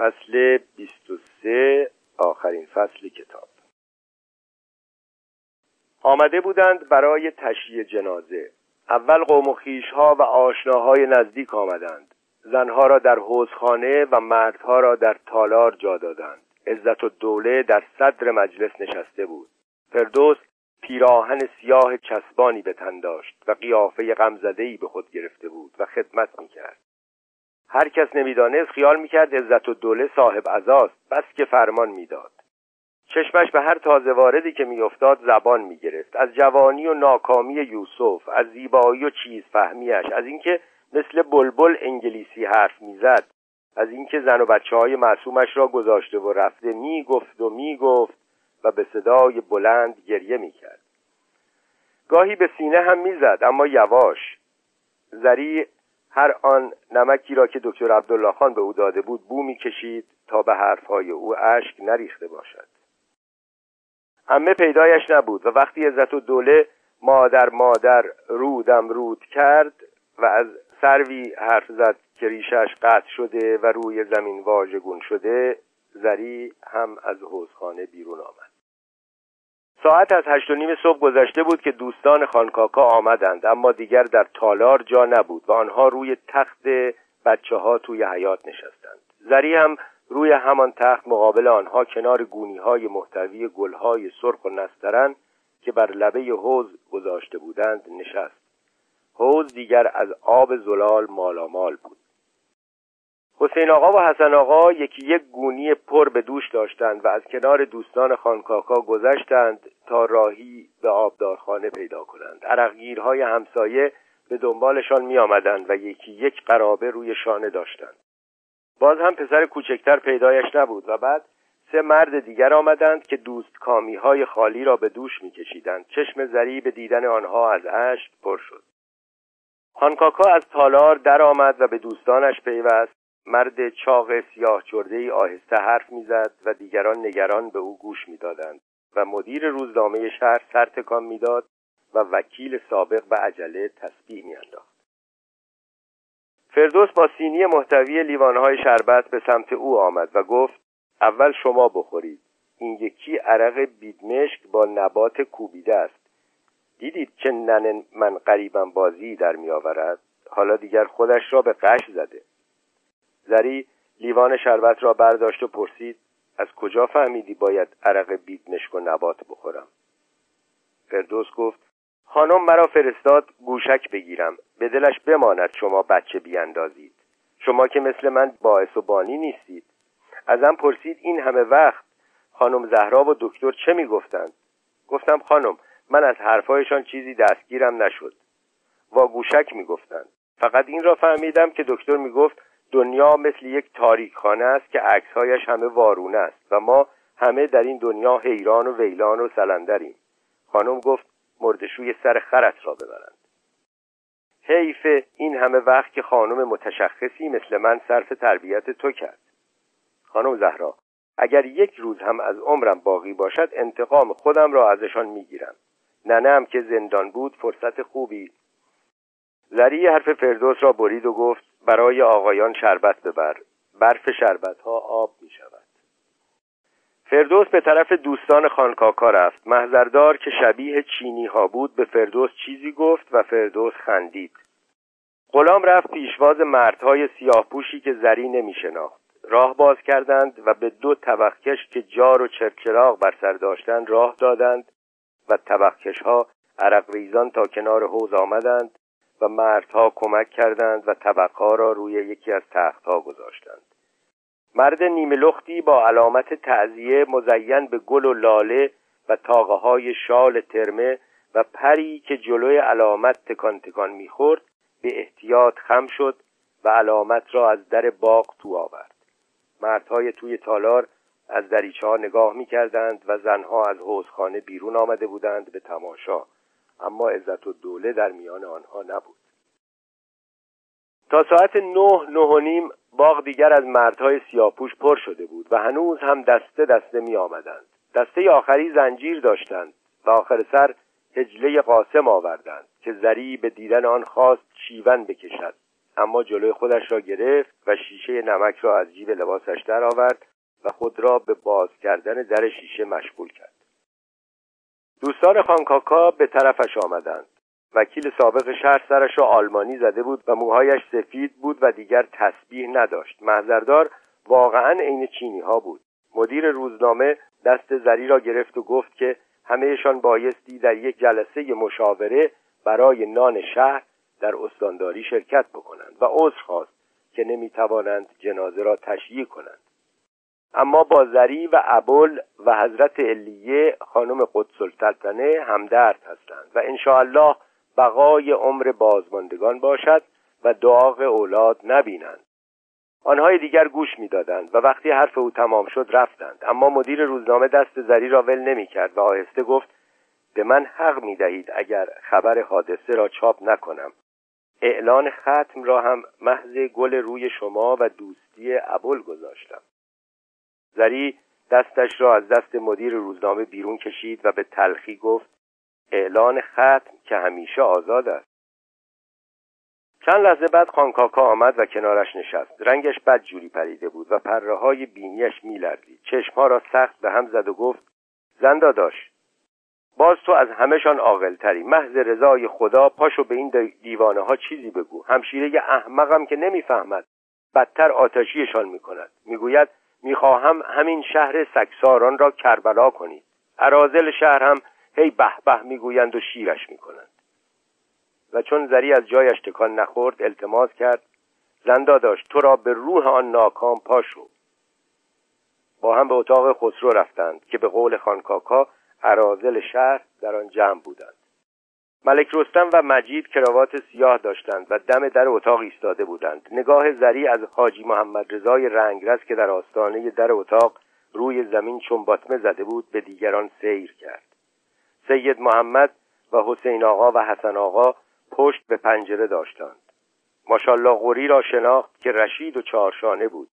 فصل 23 آخرین فصل کتاب. آمده بودند برای تشییع جنازه. اول قوم و خیشها و آشناهای نزدیک آمدند. زنها را در حوزخانه و مردها را در تالار جا دادند. عزت و دوله در صدر مجلس نشسته بود. فردوس پیراهن سیاه چسبانی به تن داشت و قیافه غمزدهای به خود گرفته بود و خدمت می‌کرد. هر کس نمی‌دانست خیال می‌کرد عزت و دوله صاحب عزاست بس که فرمان می‌داد. چشمش به هر تازه واردی که میافتاد زبان می‌گرفت. از جوانی و ناکامی یوسف از زیبایی و چیز فهمیش از اینکه مثل بلبل انگلیسی حرف می‌زد از اینکه زن و بچه های معصومش را گذاشته و رفته می‌گفت و می‌گفت و به صدای بلند گریه می‌کرد. گاهی به سینه هم می‌زد اما یواش. زری هر آن نمکی را که دکتر عبدالله خان به او داده بود بو می‌کشید تا به حرفهای او اشک نریخته باشد. همه پیدایش نبود و وقتی عزت و دوله مادر مادر رودم رود کرد و از سروی حرف زد که ریشش قطع شده و روی زمین واژگون شده زری هم از حوزخانه بیرون آمد. ساعت از هشت و نیم صبح گذشته بود که دوستان خانکاکا آمدند اما دیگر در تالار جا نبود و آنها روی تخت بچه ها توی حیات نشستند. زری هم روی همان تخت مقابل آنها کنار گونی های محتوی گل های سرخ و نسترن که بر لبه حوز گذاشته بودند نشست. حوز دیگر از آب زلال مالامال بود. حسین آقا و حسن آقا یکی یک گونی پر به دوش داشتند و از کنار دوستان خانکاکا گذشتند تا راهی به آبدارخانه پیدا کنند. عرقگیرهای همسایه به دنبالشان می آمدند و یکی یک قرابه روی شانه داشتند. باز هم پسر کوچکتر پیدایش نبود و بعد سه مرد دیگر آمدند که دوست کامی های خالی را به دوش میکشیدند. چشم زری به دیدن آنها از اشک پر شد. خانکاکا از تالار درآمد و به دوستانش پیوست. مرد چاق سیاه چرده ای آهسته حرف می‌زد و دیگران نگران به او گوش می‌دادند و مدیر روزنامه شهر سر تکان می‌داد و وکیل سابق به عجله تسبیح میانداخت. فردوس با سینی محتوی لیوانهای شربت به سمت او آمد و گفت اول شما بخورید. این یکی عرق بیدمشک با نبات کوبیده است. دیدید چه نن من قریبم بازی در میآورد؟ حالا دیگر خودش را به قش زده. زری لیوان شربت را برداشت و پرسید از کجا فهمیدی باید عرق بیدمشک و نبات بخورم؟ فردوس گفت خانم مرا فرستاد گوشک بگیرم به دلش بماند شما بچه بیاندازید. شما که مثل من باعث و بانی نیستید. ازم پرسید این همه وقت خانم زهرا و دکتر چه می‌گفتند؟ گفتم خانم من از حرفهایشان چیزی دستگیرم نشد. وا گوشک می‌گفتند. فقط این را فهمیدم که دکتر می‌گفت دنیا مثل یک تاریک خانه است که عکسهایش همه وارونه است و ما همه در این دنیا حیران و ویلان و سلندریم. خانم گفت مردشوی سر خرت را ببرند. حیف این همه وقت که خانم متشخصی مثل من صرف تربیت تو کرد. خانم زهرا اگر یک روز هم از عمرم باقی باشد انتقام خودم را ازشان می‌گیرم. ننم که زندان بود فرصت خوبی. زری حرف فردوس را برید و گفت برای آقایان شربت ببر. برف شربت ها آب می شود فردوس به طرف دوستان خانکاکا رفت. محضردار که شبیه چینی ها بود به فردوس چیزی گفت و فردوس خندید. غلام رفت پیشواز مردهای سیاه پوشی که زری نمی شناخت راه باز کردند و به دو طبقکش که جار و چرچراغ بر سر داشتند راه دادند و طبقکش ها عرق ریزان تا کنار حوز آمدند و مردها کمک کردند و طبقها را روی یکی از تختها گذاشتند. مرد نیمه لختی با علامت تعذیه مزین به گل و لاله و تاقه های شال ترمه و پری که جلوی علامت تکان تکان می‌خورد به احتیاط خم شد و علامت را از در باغ تو آورد. مردهای توی تالار از دریچه ها نگاه می‌کردند و زنها از حوزخانه بیرون آمده بودند به تماشا. اما عزت و دوله در میان آنها نبود. تا ساعت نه نه و نیم باغ دیگر از مردهای سیاپوش پر شده بود و هنوز هم دسته دسته می آمدند دسته آخری زنجیر داشتند و آخر سر هجله قاسم آوردند که زری به دیدن آن خواست شیون بکشد. اما جلوی خودش را گرفت و شیشه نمک را از جیب لباسش درآورد و خود را به باز کردن در شیشه مشغول کرد. دوستان خانکاکا به طرفش آمدند. وکیل سابق شهر سرش را آلمانی زده بود و موهایش سفید بود و دیگر تسبیح نداشت. محضردار واقعا عین چینی ها بود. مدیر روزنامه دست زری را گرفت و گفت که همهشان بایستی در یک جلسه مشاوره برای نان شهر در استانداری شرکت بکنند و عذر خواست که نمی‌توانند جنازه را تشییع کنند. اما با زری و ابل و حضرت علیه خانم قدس السلطنه همدرد هستند و انشاءالله بقای عمر بازماندگان باشد و داغ اولاد نبینند. آنهای دیگر گوش می‌دادند و وقتی حرف او تمام شد رفتند. اما مدیر روزنامه دست زری را ول نمی‌کرد و آهسته گفت به من حق می دهید اگر خبر حادثه را چاپ نکنم. اعلان ختم را هم محض گل روی شما و دوستی ابل گذاشتم. زری دستش را از دست مدیر روزنامه بیرون کشید و به تلخی گفت اعلان ختم که همیشه آزاد است. چند لحظه بعد خانکاکا آمد و کنارش نشست. رنگش بد جوری پریده بود و پره های بینیش میلرزید. چشمها را سخت به هم زد و گفت زندا داشت باز تو از همهشان عاقلتری. محض رضای خدا پاشو به این دیوانه ها چیزی بگو. همشیره احمقم که نمی‌فهمد بدتر آتشیشان می‌کند. می‌گوید می‌خواهم همین شهر سکساران را کربلا کنید. ارازل شهر هم هی به به می‌گویند و شیرش می‌کنند. و چون زری از جایش تکان نخورد التماس کرد. زندا داشت تو را به روح آن ناکام پاشو با هم به اتاق خسرو رفتند که به قول خانکاکا عرازل شهر در آن جمع بودند. ملک رستم و مجید کراوات سیاه داشتند و دم در اتاق ایستاده بودند. نگاه زری از حاجی محمد رضای رنگرز که در آستانه در اتاق روی زمین چون باطمه زده بود به دیگران سیر کرد. سید محمد و حسین آقا و حسن آقا پشت به پنجره داشتند. ماشالله غوری را شناخت که رشید و چهارشانه بود.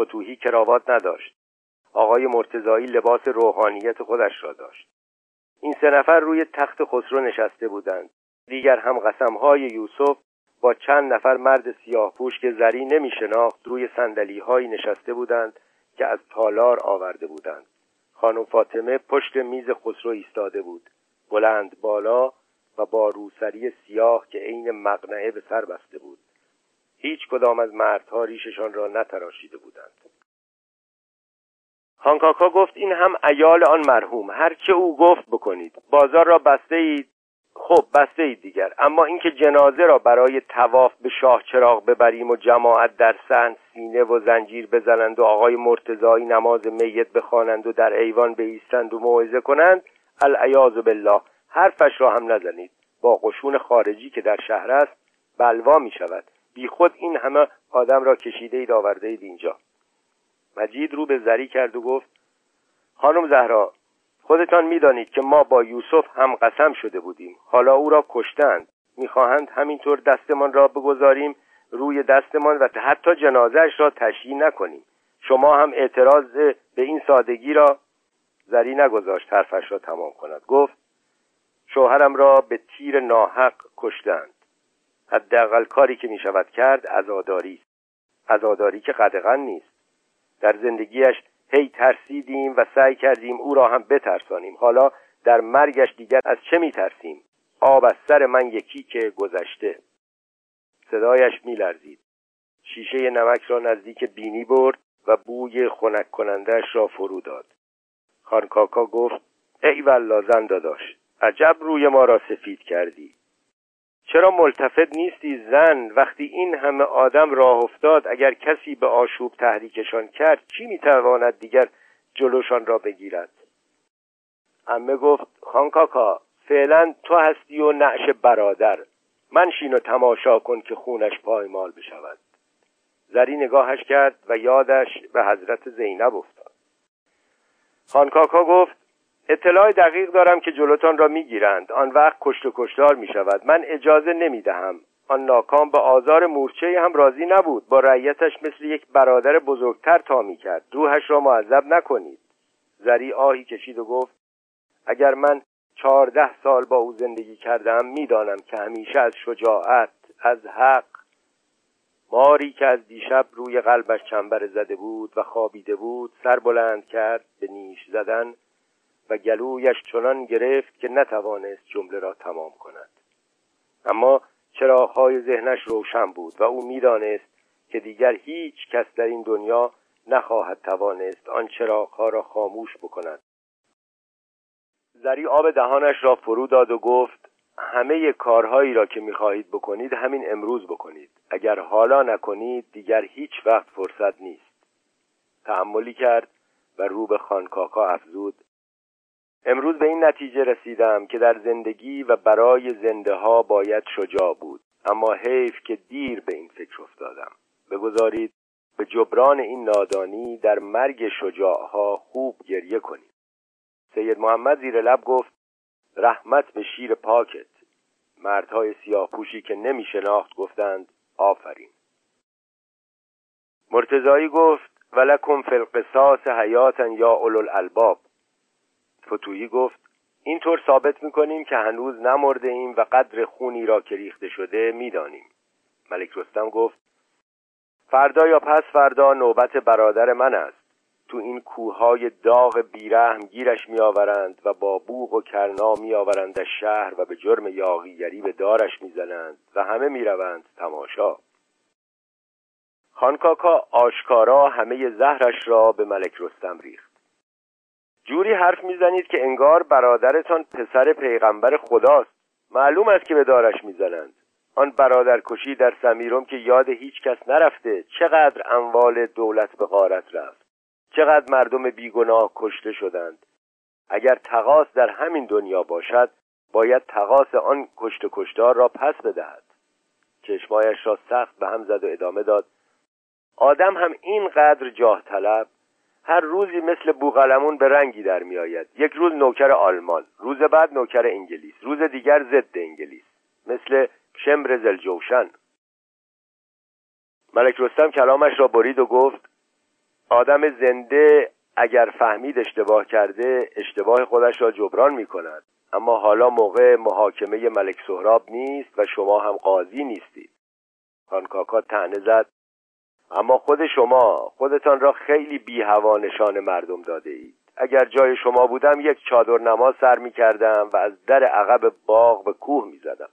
فتوهی کراوات نداشت. آقای مرتزایی لباس روحانیت خودش را داشت. این سه نفر روی تخت خسرو نشسته بودند. دیگر هم قسمهای یوسف با چند نفر مرد سیاه پوش که زری نمی شناخت روی سندلی های نشسته بودند که از تالار آورده بودند. خانم فاطمه پشت میز خسرو ایستاده بود. بلند بالا و با روسری سیاه که عین مقنعه به سر بسته بود. هیچ کدام از مردها ریششان را نتراشیده بودند. هانکاکا گفت این هم ایال آن مرحوم. هر چه او گفت بکنید. بازار را بسته اید خب بسته اید دیگر. اما اینکه جنازه را برای تواف به شاه چراغ ببریم و جماعت در سن سینه و زنجیر بزنند و آقای مرتضایی نماز میت بخوانند و در ایوان بایستند و موعظه کنند العیاذ بالله. حرفش را هم نزنید. با قشون خارجی که در شهر است بلوا می شود بی خود این همه آدم را کشیده اید آورده اید اینجا. مجید رو به زری کرد و گفت خانم زهرا خودتان می‌دانید که ما با یوسف هم قسم شده بودیم. حالا او را کشتند. می‌خواهند همینطور دستمان را بگذاریم روی دستمان و حتی جنازش را تشییع نکنیم. شما هم اعتراض به این سادگی را زری نگذاشت حرفش را تمام کند. گفت شوهرم را به تیر ناحق کشتند. حداقل کاری که می شود کرد عزاداری است. عزاداری که قدغن نیست. در زندگیش هی ترسیدیم و سعی کردیم او را هم بترسانیم. حالا در مرگش دیگر از چه می ترسیم آب از سر من یکی که گذشته. صدایش میلرزید. شیشه نمک را نزدیک بینی برد و بوی خنک کنندهش را فرو داد. خانکاکا گفت ای والله زنده داشت عجب روی ما را سفید کردی. چرا ملتفت نیستی زن وقتی این همه آدم راه افتاد اگر کسی به آشوب تحریکشان کرد چی می‌تواند دیگر جلوشان را بگیرد؟ امه گفت خانکاکا فعلا تو هستی و نعش برادر منشین و تماشا کن که خونش پایمال بشود. زری نگاهش کرد و یادش به حضرت زینب افتاد. خانکاکا گفت اطلاع دقیق دارم که جلوتان را می‌گیرند. آن وقت کشت و کشتار می شود من اجازه نمی دهم آن ناکام به آزار مورچه هم راضی نبود. با رعیتش مثل یک برادر بزرگتر تا می کرد روحش را معذب نکنید. زری آهی کشید و گفت اگر من چهارده سال با او زندگی کردم می‌دانم که همیشه از شجاعت از حق ماری که از دیشب روی قلبش چنبر زده بود و خوابیده بود سر بلند کرد به نیش زدن و گلویش چنان گرفت که نتوانست جمله را تمام کند. اما چراغهای ذهنش روشن بود و او می‌دانست که دیگر هیچ کس در این دنیا نخواهد توانست آن چراغها را خاموش بکند. زری آب دهانش را فرو داد و گفت همه کارهایی را که می‌خواهید بکنید همین امروز بکنید. اگر حالا نکنید دیگر هیچ وقت فرصت نیست. تعملی کرد و رو به خانکاکا افزود امروز به این نتیجه رسیدم که در زندگی و برای زنده ها باید شجاع بود. اما حیف که دیر به این فکر افتادم. بگذارید به جبران این نادانی در مرگ شجاعها خوب گریه کنیم. سید محمد زیر لب گفت رحمت به شیر پاکت. مردهای سیاه پوشی که نمی شناخت گفتند آفرین. مرتزایی گفت ولکم فی القصاص حیاتا یا اولو الالباب فتویی گفت اینطور ثابت می‌کنیم که هنوز نمرده ایم و قدر خونی را که ریخته شده می‌دانیم. ملک رستم گفت فردا یا پس فردا نوبت برادر من است. تو این کوههای داغ بیرحم گیرش میآورند و با بوغ و کرنا میآورند شهر و به جرم یاغیگری به دارش می‌زنند و همه می‌روند تماشا. خانکاکا آشکارا همه زهرش را به ملک رستم ریخت. جوری حرف می‌زنید که انگار برادرتان پسر پیغمبر خداست. معلوم است که به دارش می‌زنند. آن برادرکشی در سمیرم که یاد هیچ کس نرفته چقدر اموال دولت به غارت رفت. چقدر مردم بیگناه کشته شدند. اگر تقاس در همین دنیا باشد باید تقاس آن کشت کشتار را پس بدهد. چشمایش را سخت به هم زد و ادامه داد. آدم هم اینقدر جاه طلب هر روزی مثل بوغلمون به رنگی در می آید یک روز نوکر آلمان روز بعد نوکر انگلیس روز دیگر ضد انگلیس مثل شمر زلجوشن. ملک رستم کلامش را برید و گفت آدم زنده اگر فهمید اشتباه کرده اشتباه خودش را جبران می کند اما حالا موقع محاکمه ملک سهراب نیست و شما هم قاضی نیستید. خانکاکا تنه زد. اما خود شما خودتان را خیلی بی هوا نشان مردم داده اید. اگر جای شما بودم یک چادر نماز سر می کردم و از در عقب باغ به کوه می زدم.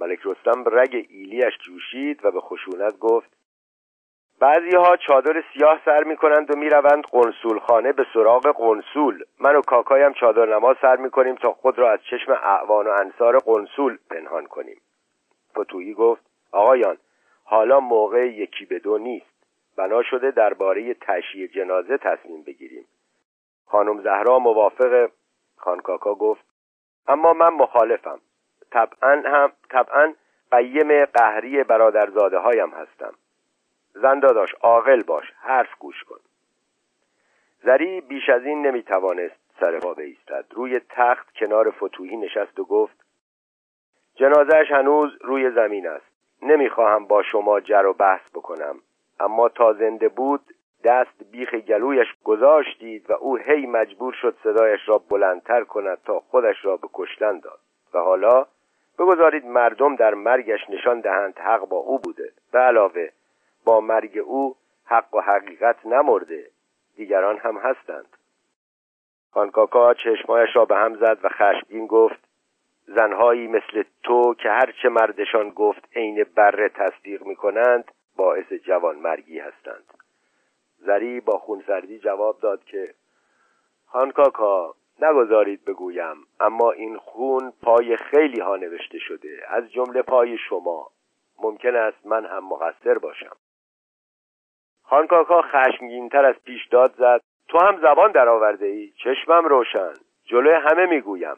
ملک رستم رگ ایلیش جوشید و به خشونت گفت بعضی ها چادر سیاه سر می کنند و می روند قنسول خانه به سراغ قنسول. من و کاکایم چادر نماز سر می کنیم تا خود را از چشم اعوان و انصار قنسول پنهان کنیم. فتویی گفت آقایان حالا موقع یکی به دو نیست. بنا شده درباره تشییع جنازه تصمیم بگیریم. خانم زهرا موافق؟ خانکاکا گفت اما من مخالفم. طبعا هم طبعا قیم قهری برادرزاده هایم هستم. زن داداش عاقل باش حرف گوش کن. زری بیش از این نمی‌توانست سر پا بایستد. روی تخت کنار فتوهی نشست و گفت جنازهش هنوز روی زمین است. نمی‌خواهم با شما جر و بحث بکنم. اما تا زنده بود دست بیخ گلویش گذاشتید و او هی مجبور شد صدایش را بلندتر کند تا خودش را به کشتن داد. و حالا بگذارید مردم در مرگش نشان دهند حق با او بوده. به علاوه با مرگ او حق و حقیقت نمرده. دیگران هم هستند. خانکاکا چشمایش را به هم زد و خشمگین گفت زنهایی مثل تو که هرچه مردشان گفت عین بره تصدیق می کنند باعث جوان مرگی هستند. زری با خونسردی جواب داد که خانکاکا نگذارید بگویم اما این خون پای خیلی ها نوشته شده از جمله پای شما. ممکن است من هم مقصر باشم. خانکاکا خشمگینتر از پیش داد زد تو هم زبان درآورده ای چشمم روشن جلوی همه می‌گویم.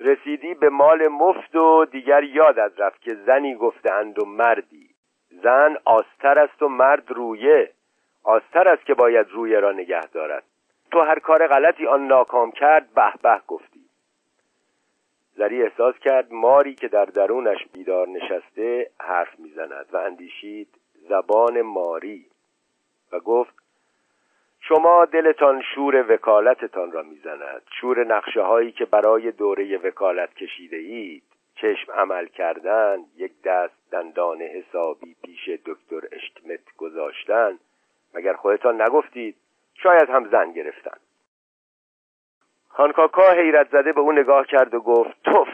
رسیدی به مال مفت و دیگر یادت رفت که زنی گفتهاند و مردی. زن آستر است و مرد رویه. آستر است که باید رویه را نگه دارد. تو هر کار غلطی آن ناکام کرد به به گفتی. زری احساس کرد ماری که در درونش بیدار نشسته حرف می‌زند و اندیشید زبان ماری و گفت شما دلتان شور وکالتتان را می‌زند. شور نقشه هایی که برای دوره وکالت کشیده اید چشم عمل کردن یک دست دندان حسابی پیش دکتر اشتمت گذاشتن. مگر خودتان نگفتید؟ شاید هم زن گرفتن. خانکاکا حیرت زده به او نگاه کرد و گفت توف!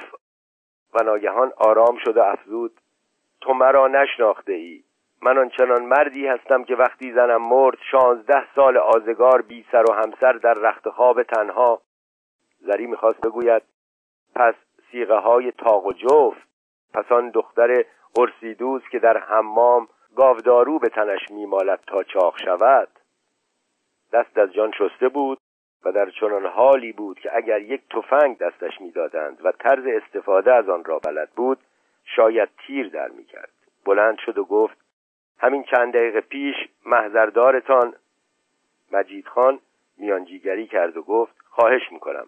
و ناگهان آرام شد و افزود تو مرا نشناخته ای من آنچنان مردی هستم که وقتی زنم مرد شانزده سال آزگار بی سر و همسر در رخت خواب تنها. زری می‌خواست بگوید پس سیغه های تاق و جفت؟ پس آن دختر ارسیدوز که در حمام گاودارو به تنش میمالد تا چاق شود. دست از جان شسته بود و در چنان حالی بود که اگر یک تفنگ دستش می‌دادند و طرز استفاده از آن را بلد بود شاید تیر در می‌کرد. بلند شد و گفت همین چند دقیقه پیش محضردارتان مجید خان میانجیگری کرد و گفت خواهش می‌کنم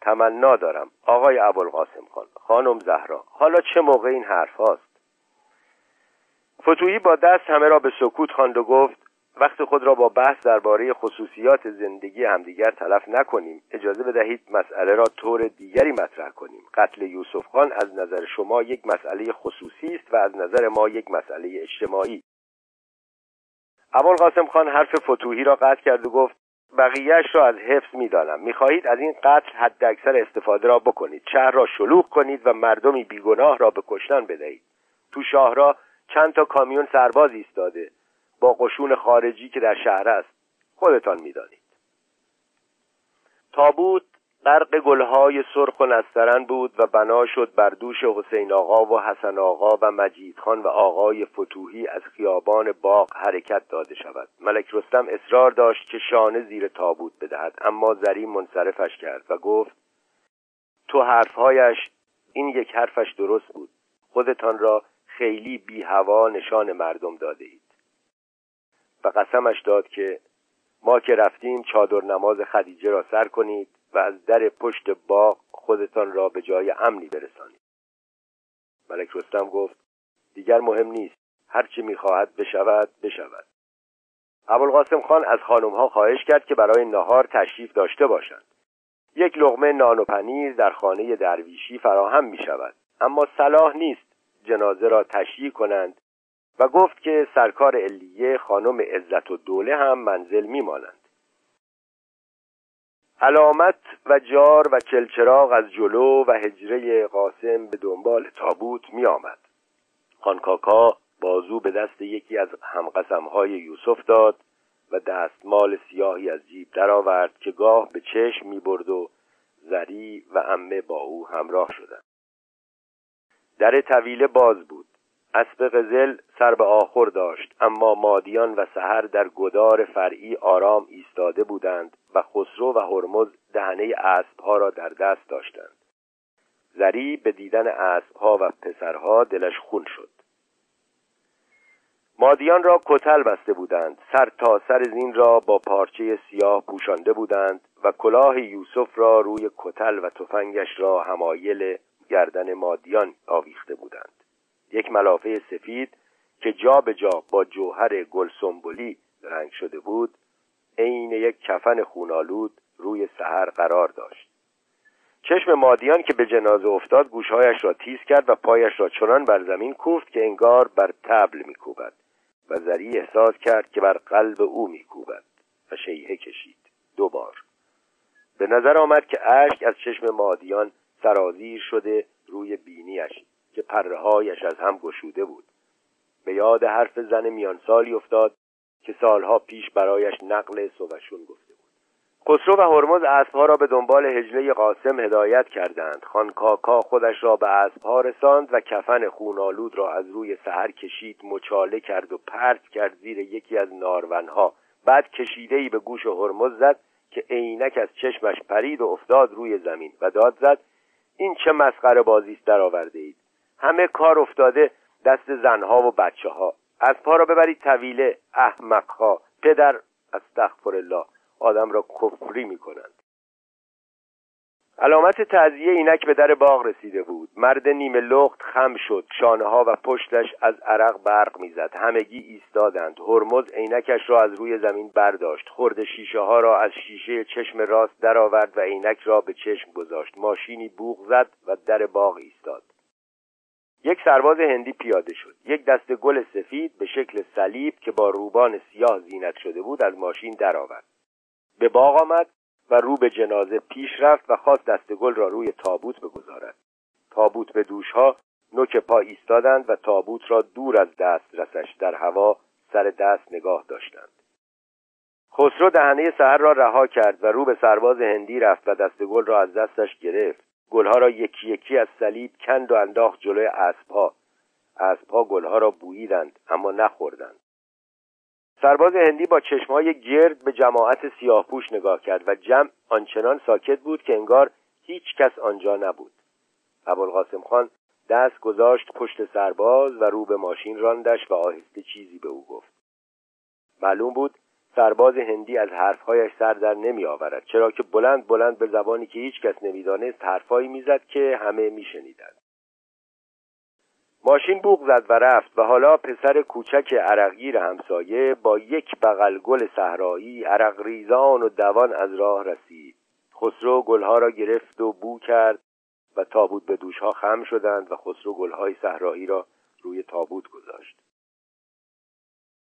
تمنا دارم آقای ابوالقاسم خان خانم زهرا. حالا چه موقع این حرف هاست؟ فتویی با دست همه را به سکوت خواند و گفت وقت خود را با بحث درباره خصوصیات زندگی همدیگر تلف نکنیم. اجازه بدهید مسئله را طور دیگری مطرح کنیم. قتل یوسف خان از نظر شما یک مسئله خصوصی است و از نظر ما یک مسئله اجتماعی. ابوالقاسم خان حرف فتوحی را قطع کرد و گفت بقیهش را از حفظ می‌دانم. می‌خواهید از این قتل حد اکثر استفاده را بکنید. شهر را شلوغ کنید و مردمی بیگناه را به کشتن بدهید. تو شاه را چند تا کامیون سرباز ایستاده. با قشون خارجی که در شهر است خودتان می‌دانید. تابوت غرق گلهای سرخ و نسترن بود و بنا شد بر دوش حسین آقا و حسن آقا و مجید خان و آقای فتوحی از خیابان باغ حرکت داده شود. ملک رستم اصرار داشت که شانه زیر تابوت بدهد اما زرین منصرفش کرد و گفت تو حرفهایش این یک حرفش درست بود. خودتان را خیلی بی هوا نشان مردم داده اید. و قسمش داد که ما که رفتیم چادر نماز خدیجه را سر کنید و از در پشت باغ خودتان را به جای امنی برسانید. ملک رستم گفت دیگر مهم نیست. هرچی می‌خواهد بشود بشود. ابوالقاسم خان از خانمها خواهش کرد که برای نهار تشریف داشته باشند. یک لغمه نان و پنیر در خانه درویشی فراهم می شود اما صلاح نیست جنازه را تشییع کنند و گفت که سرکار علیه خانم عزت و دوله هم منزل میمانند. علامت و جار و چلچراغ از جلو و هجره قاسم به دنبال تابوت می آمد خانکاکا بازو به دست یکی از همقسمهای یوسف داد و دستمال سیاهی از جیب درآورد که گاه به چشم می برد و زری و امه با او همراه شدند. در طویله باز بود. اسب قزل سر به آخر داشت اما مادیان و سحر در گدار فرعی آرام ایستاده بودند و خسرو و هرمز دهنه اسبها را در دست داشتند. زری به دیدن اسبها و پسرها دلش خون شد. مادیان را کتل بسته بودند سر تا سر زین را با پارچه سیاه پوشانده بودند و کلاه یوسف را روی کتل و تفنگش را همایل گردن مادیان آویخته بودند. یک ملافه سفید که جا به جا با جوهر گل سنبولی رنگ شده بود عین یک کفن خونالود روی سحر قرار داشت. چشم مادیان که به جنازه افتاد گوشهایش را تیز کرد و پایش را چنان بر زمین کوفت که انگار بر تبل میکوبد و زری احساس کرد که بر قلب او میکوبد و شیهه کشید. دو بار. به نظر آمد که اشک از چشم مادیان سرازیر شده روی بینیش که پرهایش از هم گشوده بود. به یاد حرف زن میانسالی افتاد که سالها پیش برایش نقل سوشون گفته بود. خسرو و هرمز اسبها را به دنبال هجله قاسم هدایت کردند. خانکاکا خودش را به اسبها رساند و کفن خونالود را از روی سحر کشید مچاله کرد و پرت کرد زیر یکی از نارونها بعد کشیدهای به گوش هرمز زد که عینک از چشمش پرید و افتاد روی زمین و داد زد این چه مسخره بازی است درآورده اید همه کار افتاده دست زنها و بچه ها از پا را ببرید طویله احمقها. پدر استغفر الله آدم را کفری می کنند علامت تعذیه اینک به در باغ رسیده بود. مرد نیمه لخت خم شد. شانه ها و پشتش از عرق برق می‌زد. همگی ایستادند. هرمز عینکش را از روی زمین برداشت. خورد شیشه ها را از شیشه چشم راست درآورد و عینک را به چشم گذاشت. ماشینی بوغ زد و در باغ ایستاد. یک سرباز هندی پیاده شد. یک دست گل سفید به شکل صلیب که با روبان سیاه زینت شده بود از ماشین درآورد. به باغ آمد و رو به جنازه پیش رفت و خواست دست گل را روی تابوت بگذارد. تابوت به دوشها نوک پا ایستادند و تابوت را دور از دست رسش در هوا سر دست نگاه داشتند. خسرو دهنه سهر را رها کرد و رو به سرباز هندی رفت و دست گل را از دستش گرفت. گلها را یکی یکی از صلیب کند و انداخت جلوی اسبها. اسبها گلها را بوییدند اما نخوردند. سرباز هندی با چشمهای گرد به جماعت سیاهپوش نگاه کرد و جمع آنچنان ساکت بود که انگار هیچ کس آنجا نبود. ابوالقاسم خان دست گذاشت پشت سرباز و رو به ماشین راندش و آهسته چیزی به او گفت. معلوم بود سرباز هندی از حرفهایش سر در نمی آورد چرا که بلند بلند به زبانی که هیچ کس نمی‌دانست حرفهایی می‌زد که همه میشنیدند. ماشین بوغ زد و رفت و حالا پسر کوچک عرقگیر همسایه با یک بغل گل صحرایی عرق ریزان و دوان از راه رسید. خسرو گلها را گرفت و بو کرد و تابوت به دوشها خم شدند و خسرو گلهای صحرایی را روی تابوت گذاشت.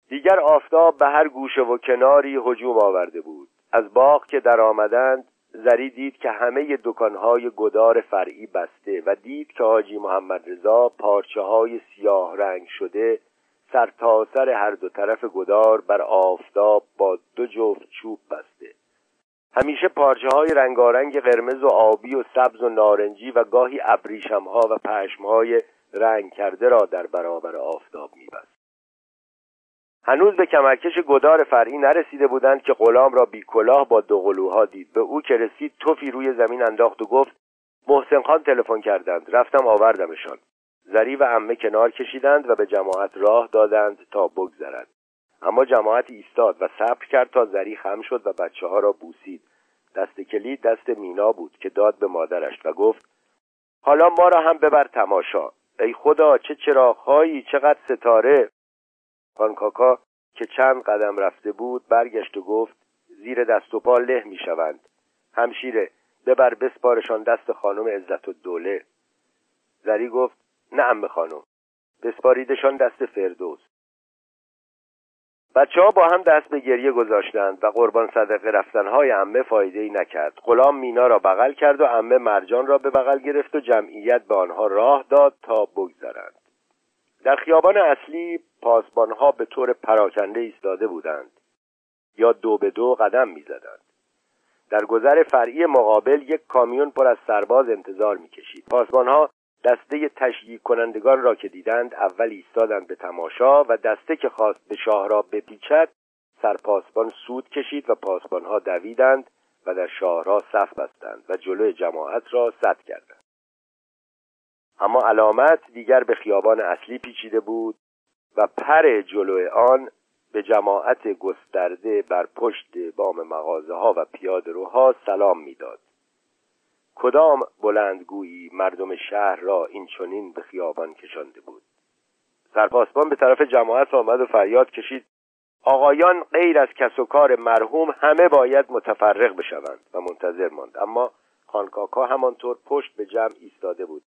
دیگر آفتاب به هر گوشه و کناری هجوم آورده بود. از باغ که در آمدند زری دید که همه دکانهای گدار فرعی بسته و دید که حاجی محمد رضا پارچه های سیاه رنگ شده سر تا سر هر دو طرف گدار بر آفتاب با دو جفت چوب بسته. همیشه پارچه های رنگارنگ قرمز و آبی و سبز و نارنجی و گاهی ابریشم ها و پشم های رنگ کرده را در برابر آفتاب میبست. هنوز به کمرکش گدار فرعی نرسیده بودند که غلام را بی کلاه با دو قلوها دید. به او که رسید توفی روی زمین انداخت و گفت محسن خان تلفن کردند. رفتم آوردمشان. زری و عمه کنار کشیدند و به جماعت راه دادند تا بگذرد. اما جماعت ایستاد و صبر کرد تا زری خم شد و بچه ها را بوسید. دست کلید دست مینا بود که داد به مادرش و گفت حالا ما را هم ببر تماشا. ای خدا چه چراغهایی چقدر ستاره؟ خان کاکا که چند قدم رفته بود برگشت و گفت زیر دست و پا له می‌شوند. همشیره ببر بسپارشان دست خانم عزت و دوله. زری گفت نه خانم. بسپاریدشان دست فردوس. بچه ها با هم دست به گریه گذاشتند و قربان صدقه رفتنهای امه فایده ای نکرد. غلام مینا را بغل کرد و امه مرجان را به بغل گرفت و جمعیت به آنها راه داد تا بگذرند. در خیابان اصلی پاسبانها به طور پراکنده ایستاده بودند یا دو به دو قدم می‌زدند. در گذر فرعی مقابل یک کامیون پر از سرباز انتظار می‌کشید. پاسبانها دسته تشییع کنندگان را که دیدند اول ایستادند به تماشا و دسته که خواست به شاه را بپیچد سرپاسبان سود کشید و پاسبانها دویدند و در شاهراه صف بستند و جلوی جماعت را سد کردند. اما علامت دیگر به خیابان اصلی پیچیده بود و پر جلوی آن به جماعت گسترده بر پشت بام مغازه ها و پیاده روها سلام می‌داد. کدام بلندگویی مردم شهر را این چنین به خیابان کشانده بود؟ سرپاسبان به طرف جماعت آمد و فریاد کشید آقایان غیر از کس و کار مرحوم همه باید متفرق بشوند و منتظر ماند. اما خانکاکا همانطور پشت به جمع ایستاده بود.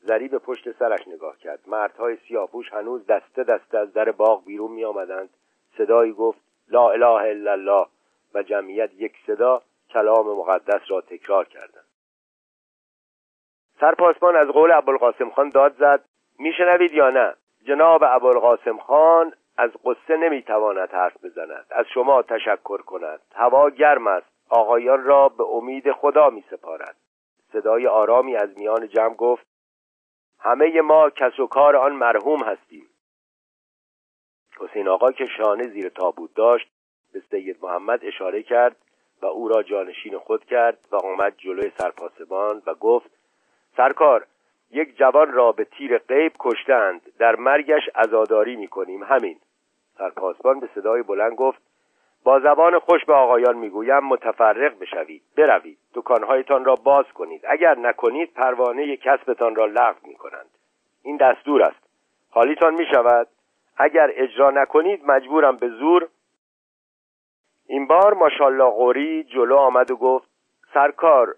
زری به پشت سرش نگاه کرد. مردهای سیاپوش هنوز دسته دسته از در باغ بیرون می آمدند صدایی گفت لا اله الا الله. و جمعیت یک صدا کلام مقدس را تکرار کردند. سرپاسبان از قول ابوالقاسم خان داد زد میشنوید یا نه؟ جناب ابوالقاسم خان از قصه نمی‌تواند حرف بزند. از شما تشکر کند. هوا گرم است. آقایان را به امید خدا می سپارد صدای آرامی از میان جمع گفت همه ما کس و کار آن مرحوم هستیم. حسین آقا که شانه زیر تابوت داشت به سید محمد اشاره کرد و او را جانشین خود کرد و آمد جلوی سرپاسبان و گفت سرکار یک جوان را به تیر غیب کشتند در مرگش عزاداری می‌کنیم همین. سرپاسبان به صدای بلند گفت با زبان خوش به آقایان می‌گویم متفرق بشوید بروید. دکانهایتان را باز کنید. اگر نکنید پروانه کسبتان را لغو می‌کنند. این دستور است. حالیتان می‌شود. اگر اجرا نکنید مجبورم به زور. این بار ماشالله قوری جلو آمد و گفت سرکار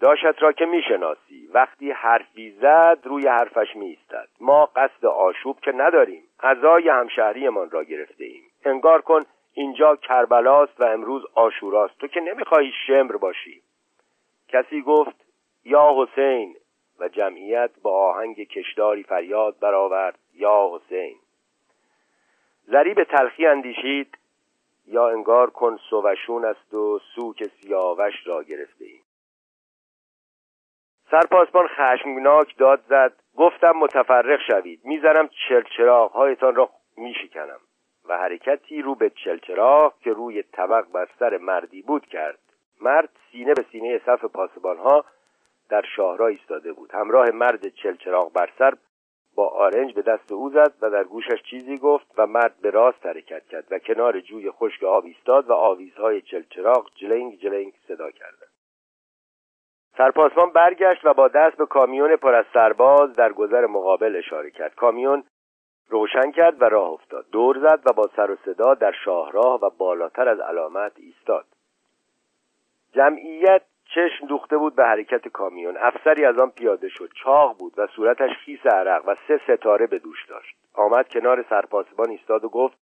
داشت را که می‌شناسی. وقتی حرفی زد روی حرفش میستد ما قصد آشوب که نداریم. غذای همشهریمان را گرفته ایم. انگار کن اینجا کربلاست و امروز آشوراست. تو که نمی‌خواهی شمر باشی. کسی گفت یا حسین. و جمعیت با آهنگ کشداری فریاد برآورد یا حسین. زری به تلخی اندیشید یا انگار کن سوشون است و سوک سیاوش را گرفته ایم. سرپاسبان خشمناک داد زد. گفتم متفرق شوید. می‌زنم چلچراغ هایتان را میشکنم. و حرکتی رو به چلچراغ که روی طبق بر سر مردی بود کرد. مرد سینه به سینه صف پاسبان ها در شاهراه ایستاده بود. همراه مرد چلچراغ بر سر با آرنج به دست او زد و در گوشش چیزی گفت و مرد به راست حرکت کرد و کنار جوی خشک آب ایستاد و آویزهای چلچراغ جلنگ جلنگ صدا کردند. سرپاسمان برگشت و با دست به کامیون پر از سرباز در گذر مقابل اشاره کرد. کامیون روشن کرد و راه افتاد. دور زد و با سر و صدا در شاهراه و بالاتر از علامت ایستاد. جمعیت چشم دوخته بود به حرکت کامیون. افسری از آن پیاده شد. چاق بود و صورتش خیس عرق و سه ستاره به دوش داشت. آمد کنار سرپاسبان ایستاد و گفت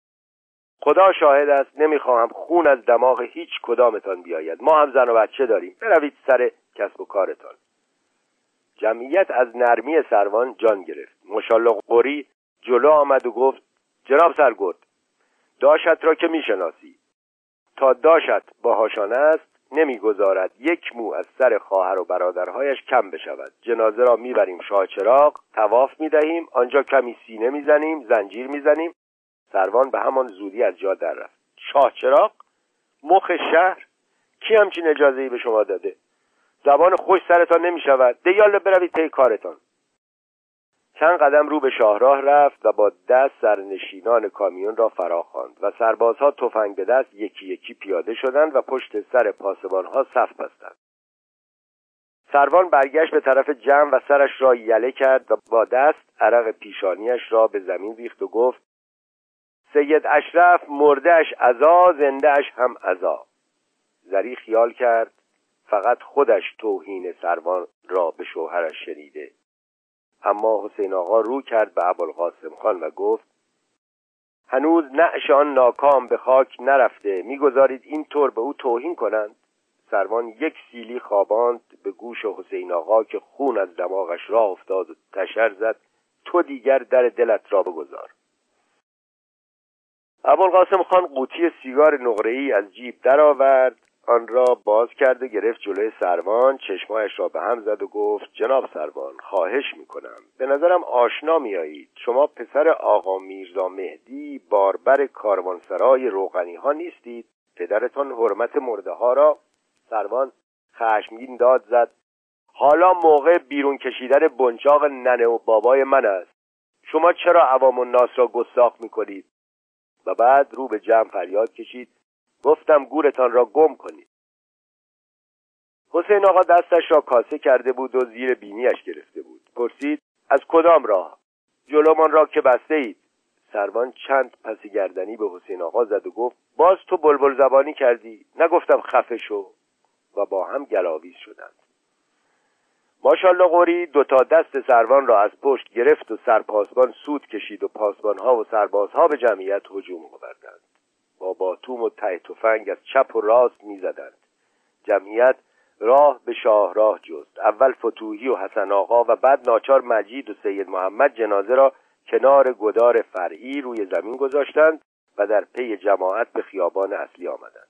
خدا شاهد است نمی‌خواهم خون از دماغ هیچ کدامتان بیاید. ما هم زن و بچه داریم. بروید سر کسب و کارتان. جمعیت از نرمی سروان جان گرفت. مشالله قوری جلو آمد و گفت جناب سرگرد داشت را که می‌شناسی. تا داشت باهاشانه است نمی‌گذارد یک مو از سر خواهر و برادرهایش کم بشود. جنازه را می‌بریم شاهچراغ تواف می‌دهیم آنجا کمی سینه می‌زنیم زنجیر می‌زنیم. سروان به همان زودی از جا در رفت. شاهچراغ مخ شهر؟ کی همچین اجازه ای به شما داده؟ زبان خوش سرتان نمی شود دیال بروید پی کارتان. چند قدم رو به شاهراه رفت و با دست سرنشینان کامیون را فرا خواند و سربازها تفنگ به دست یکی یکی پیاده شدند و پشت سر پاسبانها صف بستند. سروان برگشت به طرف جمع و سرش را یله کرد و با دست عرق پیشانیش را به زمین ریخت و گفت سید اشرف مردهش عذا زندهش هم عذا زری خیال کرد فقط خودش توهین سروان را به شوهرش شنیده. اما حسین آقا رو کرد به ابوالقاسم خان و گفت هنوز نعش آن ناکام به خاک نرفته می‌گذارید این طور به او توهین کنند؟ سروان یک سیلی خواباند به گوش حسین آقا که خون از دماغش راه افتاد و تشر زد تو دیگر در دلت را بگذار. ابوالقاسم خان قوطی سیگار نقره‌ای از جیب درآورد آن را باز کرد و گرفت جلوی سروان چشمایش را به هم زد و گفت جناب سروان خواهش می‌کنم. به نظرم آشنا میایید شما پسر آقا میرزا مهدی باربر کاروانسرای روغنی ها نیستید. پدرتان حرمت مرده ها را سروان خشمگین داد زد. حالا موقع بیرون کشیدن بنچاق ننه و بابای من است. شما چرا عوام الناس را گستاخ می‌کنید؟ و بعد رو به جمع فریاد کشید. گفتم گورتان را گم کنید. حسین آقا دستش را کاسه کرده بود و زیر بینیش گرفته بود. پرسید از کدام راه؟ جلومان را که بسته اید سروان چند پس گردنی به حسین آقا زد و گفت باز تو بلبل زبانی کردی. نگفتم خفه شو و با هم گلاویز شدند. ماشالله قوری دو تا دست سروان را از پشت گرفت و سرپاسبان سود کشید و پاسبانها و سربازها به جمعیت هجوم آوردند. با باتوم و ته تفنگ از چپ و راست می‌زدند. جمعیت راه به شاهراه جست. اول فتوحی و حسن آقا و بعد ناچار مجید و سید محمد جنازه را کنار گدار فرعی روی زمین گذاشتند و در پی جماعت به خیابان اصلی آمدند.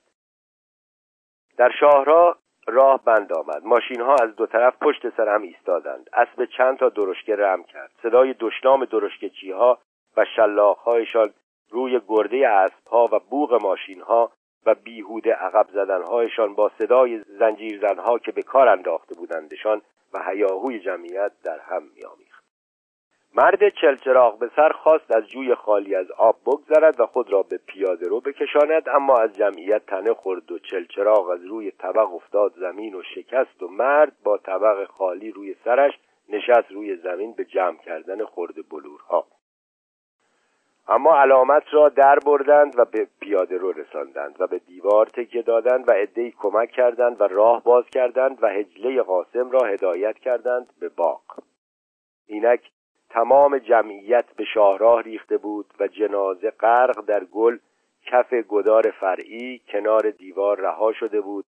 در شاهراه راه بند آمد. ماشین ها از دو طرف پشت سر هم ایستادند. اسب چند تا درشکه رم کرد. صدای دشنام درشکچی ها و شلاقهایشان روی گرده اسبها و بوغ ماشینها و بیهوده عقب زدنهایشان با صدای زنجیرزنها که به کار انداخته بودندشان و هیاهوی جمعیت در هم میآمیخت. مرد چلچراغ به سر خواست از جوی خالی از آب بگذرد و خود را به پیاده رو بکشاند اما از جمعیت تنه خورد و چلچراغ از روی طبق افتاد زمین و شکست و مرد با طبق خالی روی سرش نشست روی زمین به جمع کردن خورد بلورها. اما علامت را در بردند و به پیاده رو رساندند و به دیوار تکیه دادند و عدهای کمک کردند و راه باز کردند و هجله قاسم را هدایت کردند به باغ. اینک تمام جمعیت به شاهراه ریخته بود و جنازه غرق در گل کف گدار فرعی کنار دیوار رها شده بود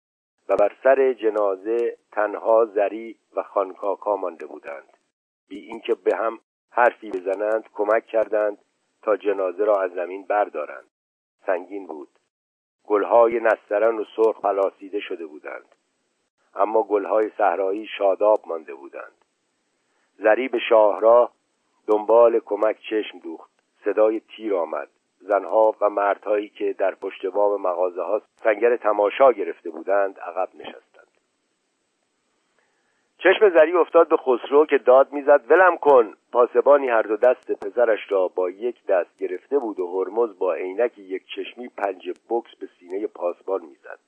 و بر سر جنازه تنها زری و خانکاکا مانده بودند. بی اینکه به هم حرفی بزنند کمک کردند تا جنازه را از زمین بردارند. سنگین بود. گلهای نسترن و سرخ پلاسیده شده بودند. اما گلهای صحرایی شاداب مانده بودند. زری به شاهراه دنبال کمک چشم دوخت. صدای تیر آمد. زنها و مردهایی که در پشت بام مغازه ها سنگر تماشا گرفته بودند عقب نشستند. چشم زری افتاد به خسرو که داد می‌زد ولم کن. پاسبانی هر دو دست پسرش را با یک دست گرفته بود و هرمز با عینک یک چشمی پنج بکس به سینه پاسبان می‌زد.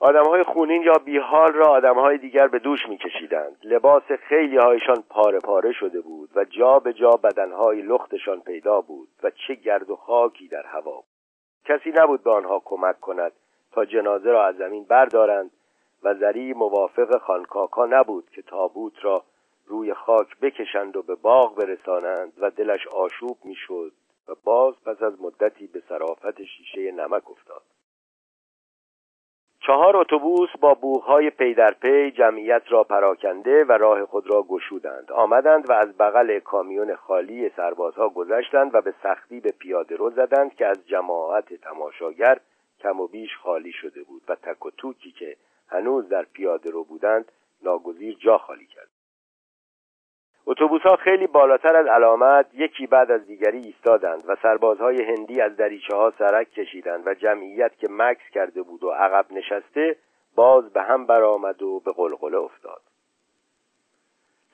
آدمهای خونین یا بیحال را آدمهای دیگر به دوش میکشیدند. لباس خیلی هایشان پاره پاره شده بود و جا به جا بدنهای لختشان پیدا بود و چه گرد و خاکی در هوا بود. کسی نبود به آنها کمک کند تا جنازه را از زمین بردارند و زری موافق خانکاکا نبود که تابوت را روی خاک بکشند و به باغ برسانند و دلش آشوب می‌شد و باز پس از مدتی به صرافت شیشه نمک افتاد. چهار اتوبوس با بوغهای پی در پی جمعیت را پراکنده و راه خود را گشودند. آمدند و از بغل کامیون خالی سربازها گذشتند و به سختی به پیاده رو زدند که از جماعت تماشاگر کم و بیش خالی شده بود و تک و توکی که هنوز در پیاده رو بودند ناگزیر جا خالی کرد. اتوبوس ها خیلی بالاتر از علامت یکی بعد از دیگری ایستادند و سربازهای هندی از دریچه ها سرک کشیدند و جمعیت که مکس کرده بود و عقب نشسته باز به هم برآمد و به قلقله افتاد.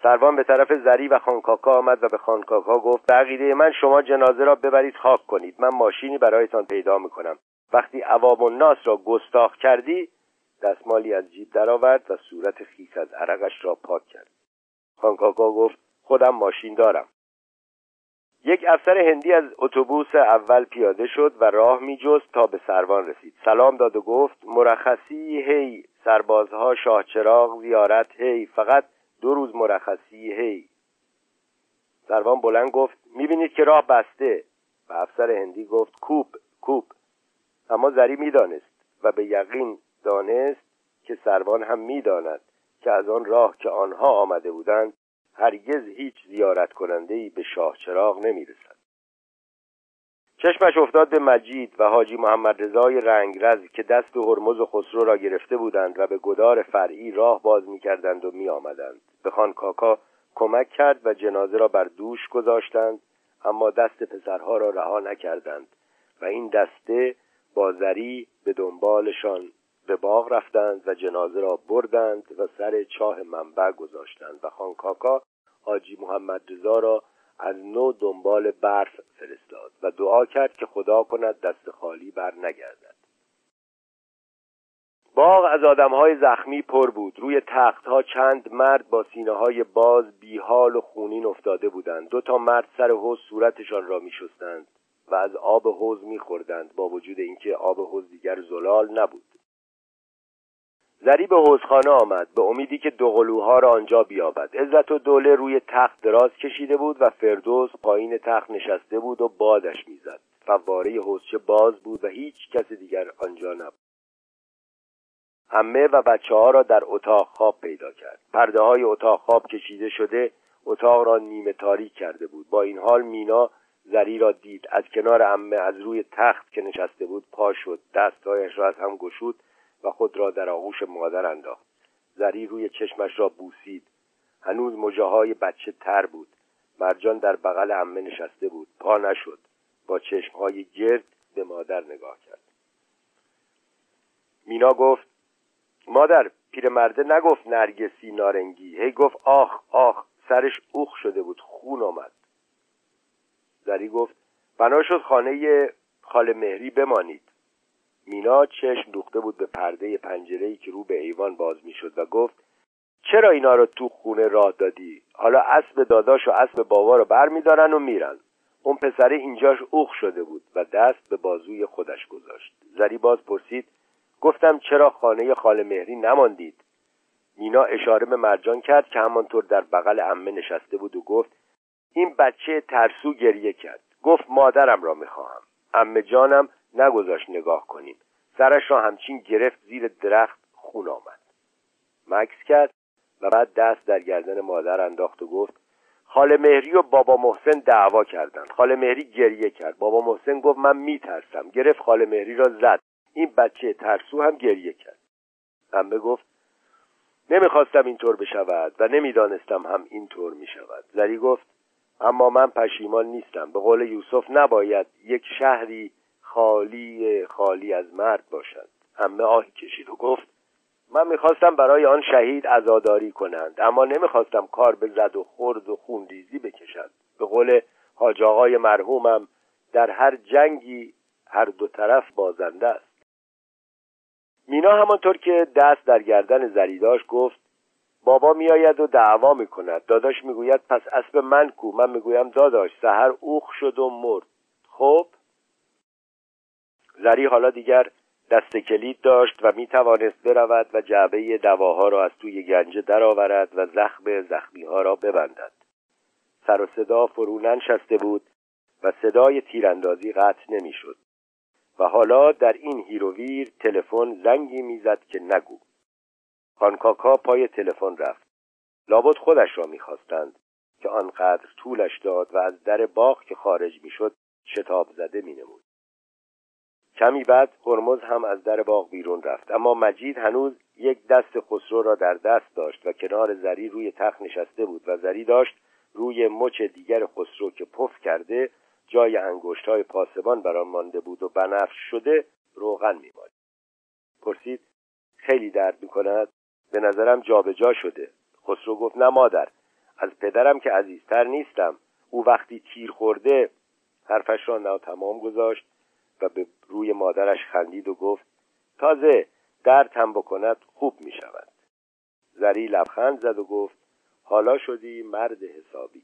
سروان به طرف زری و خانکاکا آمد و به خانکاکا گفت به عقیده من شما جنازه را ببرید خاک کنید. من ماشینی برایتان پیدا می‌کنم. وقتی عوام الناس را گستاخ کردی دستمالی از جیب درآورد و صورت خیس از عرقش را پاک کرد. خانکاکا گفت خودم ماشین دارم. یک افسر هندی از اتوبوس اول پیاده شد و راه میجست تا به سروان رسید. سلام داد و گفت مرخصی هی سربازها شاهچراغ زیارت هی فقط دو روز مرخصی هی. سروان بلند گفت می‌بینید که راه بسته. و افسر هندی گفت کوب کوب. اما زری می‌دانست و به یقین دانست که سروان هم می‌داند که از آن راه که آنها آمده بودند هرگز هیچ زیارت کننده ای به شاه چراغ نمی رسد. چشمش افتاد به مجید و حاجی محمد رضای رنگرز که دست هرمز و خسرو را گرفته بودند و به گدار فرعی راه باز می کردند و می آمدند. به خان کاکا کمک کرد و جنازه را بر دوش گذاشتند اما دست پسرها را رها نکردند و این دسته بازری به دنبالشان به باغ رفتند و جنازه را بردند و سر چاه منبع گذاشتند و خانکاکا حاجی محمد رضا را از نو دنبال برف فرستاد و دعا کرد که خدا کند دست خالی بر نگردد. باغ از آدمهای زخمی پر بود. روی تختها چند مرد با سینه های باز بیحال و خونین افتاده بودند. دو تا مرد سر حوز صورتشان را میشستند و از آب حوز میخوردند با وجود اینکه آب حوز دیگر زلال نبود. زری به حوزخانه آمد به امیدی که دوقلوها را آنجا بیابد. عزت و دوله روی تخت دراز کشیده بود و فردوس پایین تخت نشسته بود و بادش می‌زد. فواره حوزچه باز بود و هیچ کس دیگر آنجا نبود. همه و بچه ها را در اتاق خواب پیدا کرد. پرده های اتاق خواب کشیده شده اتاق را نیمه تاریک کرده بود. با این حال مینا زری را دید. از کنار امه از روی تخت که نشسته بود پا شد. دستهایش را از هم گشود. و خود را در آغوش مادر انداخت. زری روی چشمش را بوسید. هنوز مجاهای بچه تر بود. مرجان در بغل امه نشسته بود. پا نشد. با چشمهای گرد به مادر نگاه کرد. مینا گفت مادر پیرمرده نگفت نرگسی نارنگی. هی گفت آخ آخ سرش اوخ شده بود. خون آمد. زری گفت بنا شد خانه خاله مهری بمانید. مینا چشم دوخته بود به پرده پنجره‌ای که رو به ایوان باز می‌شد و گفت چرا اینا رو تو خونه راه دادی؟ حالا اسب داداش و اسب بابا رو بر میدارن و میرن. اون پسره اینجاش اوخ شده بود و دست به بازوی خودش گذاشت. زری باز پرسید گفتم چرا خانه خاله مهری نماندید؟ مینا اشاره به مرجان کرد که همانطور در بغل امه نشسته بود و گفت این بچه ترسو گریه کرد. گفت مادرم را می‌خواهم. امه جانم نگذاشت نگاه کنیم. سرش را همچین گرفت زیر درخت خون آمد. مکس کرد و بعد دست در گردن مادر انداخت و گفت خاله مهری و بابا محسن دعوا کردند. خاله مهری گریه کرد. بابا محسن گفت من میترسم. گرفت خاله مهری را زد. این بچه ترسو هم گریه کرد. امه گفت نمی‌خواستم اینطور بشود و نمی‌دانستم هم اینطور می‌شود. زری گفت اما من پشیمان نیستم. به قول یوسف نباید یک شهری خالی خالی از مرد باشد. همه آهی کشید و گفت من می‌خواستم برای آن شهید عزاداری کنند اما نمی‌خواستم کار به زد و خورد و خونریزی بکشند به قول حاج آقای مرحومم در هر جنگی هر دو طرف بازنده است. مینا همانطور که دست در گردن زریداش گفت بابا میآید و دعوا می‌کند. داداش می‌گوید پس اسب من کو؟ من می‌گویم داداش سهر اوخ شد و مرد. خب؟ زری حالا دیگر دست کلید داشت و می توانست برود و جعبه دواها را از توی گنجه درآورد و زخم زخمی ها را ببندد. سر و صدا فرو ننشسته بود و صدای تیراندازی قطع نمی‌شد. و حالا در این هیروویر تلفن زنگی می‌زد که نگو. خانکاکا پای تلفن رفت. لابد خودش را می‌خواستند که آنقدر طولش داد و از در باغ که خارج می‌شد شتاب زده مینمود. کمی بعد هرمز هم از در باغ بیرون رفت. اما مجید هنوز یک دست خسرو را در دست داشت و کنار زری روی تخت نشسته بود و زری داشت روی مچ دیگر خسرو که پف کرده جای انگشت های پاسبان آن مانده بود و بنفش شده روغن میمالید. پرسید خیلی درد می‌کند؟ به نظرم جابجا جا شده. خسرو گفت نه مادر از پدرم که عزیزتر نیستم. او وقتی تیر خورده حرفش را ناتمام گذاشت. و به روی مادرش خندید و گفت تازه دردم بکند خوب می شود. زری لبخند زد و گفت حالا شدی مرد حسابی.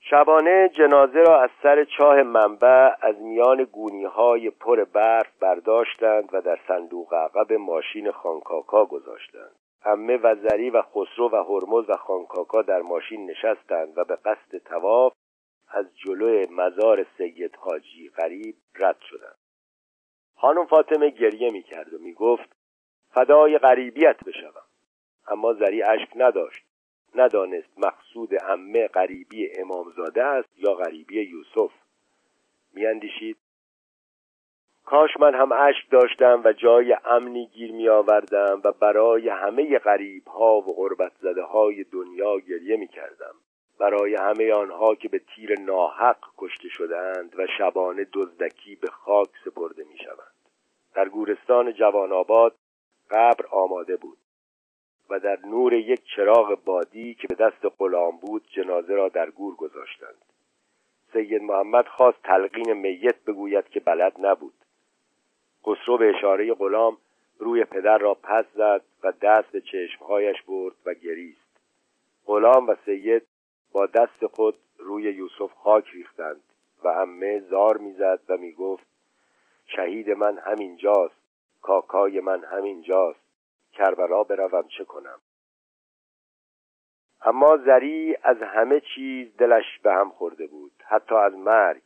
شبانه جنازه را از سر چاه منبع از میان گونی های پر برف برداشتند و در صندوق عقب ماشین خانکاکا گذاشتند. همه و زری و خسرو و هرمز و خانکاکا در ماشین نشستند و به قصد تواف از جلو مزار سید حاجی غریب رد شدند. خانم فاطمه گریه می کرد و می گفت فدای غریبیت بشوم. اما زری اشک نداشت. ندانست مقصود امه غریبی امامزاده است یا غریبی یوسف. میاندیشید. کاش من هم اشک داشتم و جای امنی گیر می آوردم و برای همه غریب ها و غربت زده های دنیا گریه می کردم برای همه آنها که به تیر ناحق کشته شدهاند و شبانه دزدکی به خاک سپرده می شوند. در گورستان جوان آباد قبر آماده بود و در نور یک چراغ بادی که به دست غلام بود جنازه را در گور گذاشتند. سید محمد خواست تلقین میت بگوید که بلد نبود. خسرو به اشاره غلام روی پدر را پس زد و دست به چشمهایش برد و گریست. غلام و سید با دست خود روی یوسف خاک ریختند و امه زار می‌زد و می‌گفت شهید من همینجاست کاکای من همینجاست کربلا بروم چه کنم؟ اما زری از همه چیز دلش به هم خورده بود حتی از مرگ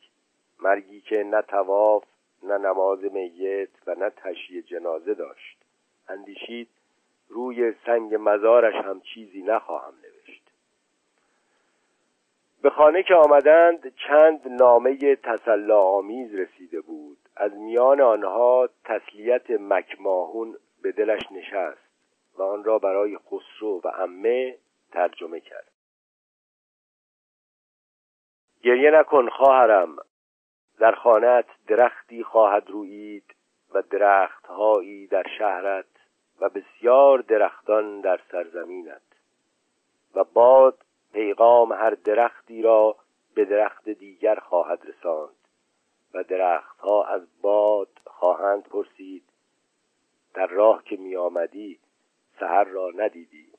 مرگی که نه تواف نه نماز میت و نه تشییع جنازه داشت. اندیشید روی سنگ مزارش هم چیزی نخواهم نوشت. به خانه که آمدند چند نامه تسلا آمیز رسیده بود. از میان آنها تسلیت مکماهون به دلش نشست و آن را برای خسرو و امه ترجمه کرد. گریه نکن خواهرم. در خانت درختی خواهد رویید و درختهایی در شهرت و بسیار درختان در سرزمینت و باد پیغام هر درختی را به درخت دیگر خواهد رساند و درختها از باد خواهند پرسید در راه که می آمدی سهر را ندیدی؟